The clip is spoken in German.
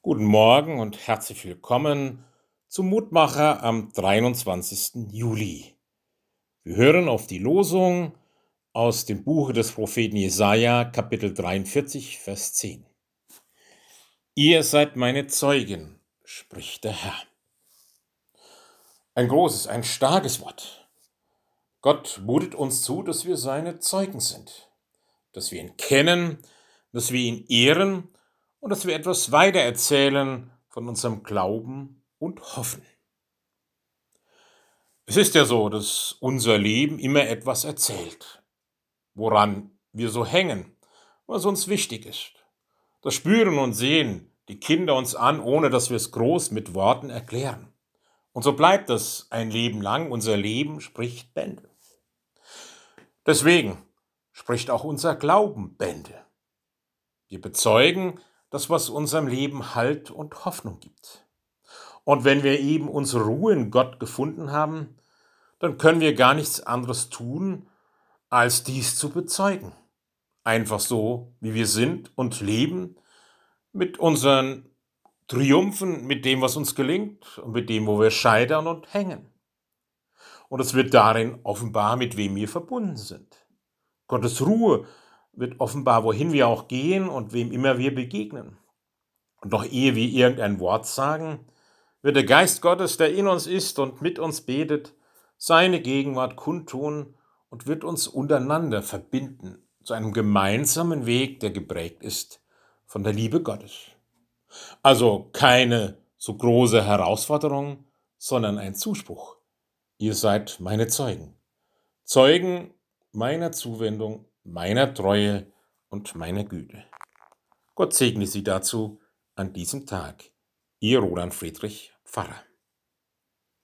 Guten Morgen und herzlich willkommen zum Mutmacher am 23. Juli. Wir hören auf die Losung aus dem Buche des Propheten Jesaja, Kapitel 43, Vers 10. Ihr seid meine Zeugen, spricht der Herr. Ein großes, ein starkes Wort. Gott mutet uns zu, dass wir seine Zeugen sind, dass wir ihn kennen, dass wir ihn ehren und dass wir etwas weiter erzählen von unserem Glauben und Hoffen. Es ist ja so, dass unser Leben immer etwas erzählt, woran wir so hängen, was uns wichtig ist. Das spüren und sehen die Kinder uns an, ohne dass wir es groß mit Worten erklären. Und so bleibt das ein Leben lang. Unser Leben spricht Bände. Deswegen spricht auch unser Glauben Bände. Wir bezeugen, das, was unserem Leben Halt und Hoffnung gibt. Und wenn wir eben unsere Ruhe in Gott gefunden haben, dann können wir gar nichts anderes tun, als dies zu bezeugen. Einfach so, wie wir sind und leben, mit unseren Triumphen, mit dem, was uns gelingt und mit dem, wo wir scheitern und hängen. Und es wird darin offenbar, mit wem wir verbunden sind. Gottes Ruhe wird offenbar, wohin wir auch gehen und wem immer wir begegnen. Und noch ehe wir irgendein Wort sagen, wird der Geist Gottes, der in uns ist und mit uns betet, seine Gegenwart kundtun und wird uns untereinander verbinden zu einem gemeinsamen Weg, der geprägt ist von der Liebe Gottes. Also keine so große Herausforderung, sondern ein Zuspruch. Ihr seid meine Zeugen. Zeugen meiner Zuwendung meiner Treue und meiner Güte. Gott segne Sie dazu an diesem Tag. Ihr Roland Friedrich Pfarrer.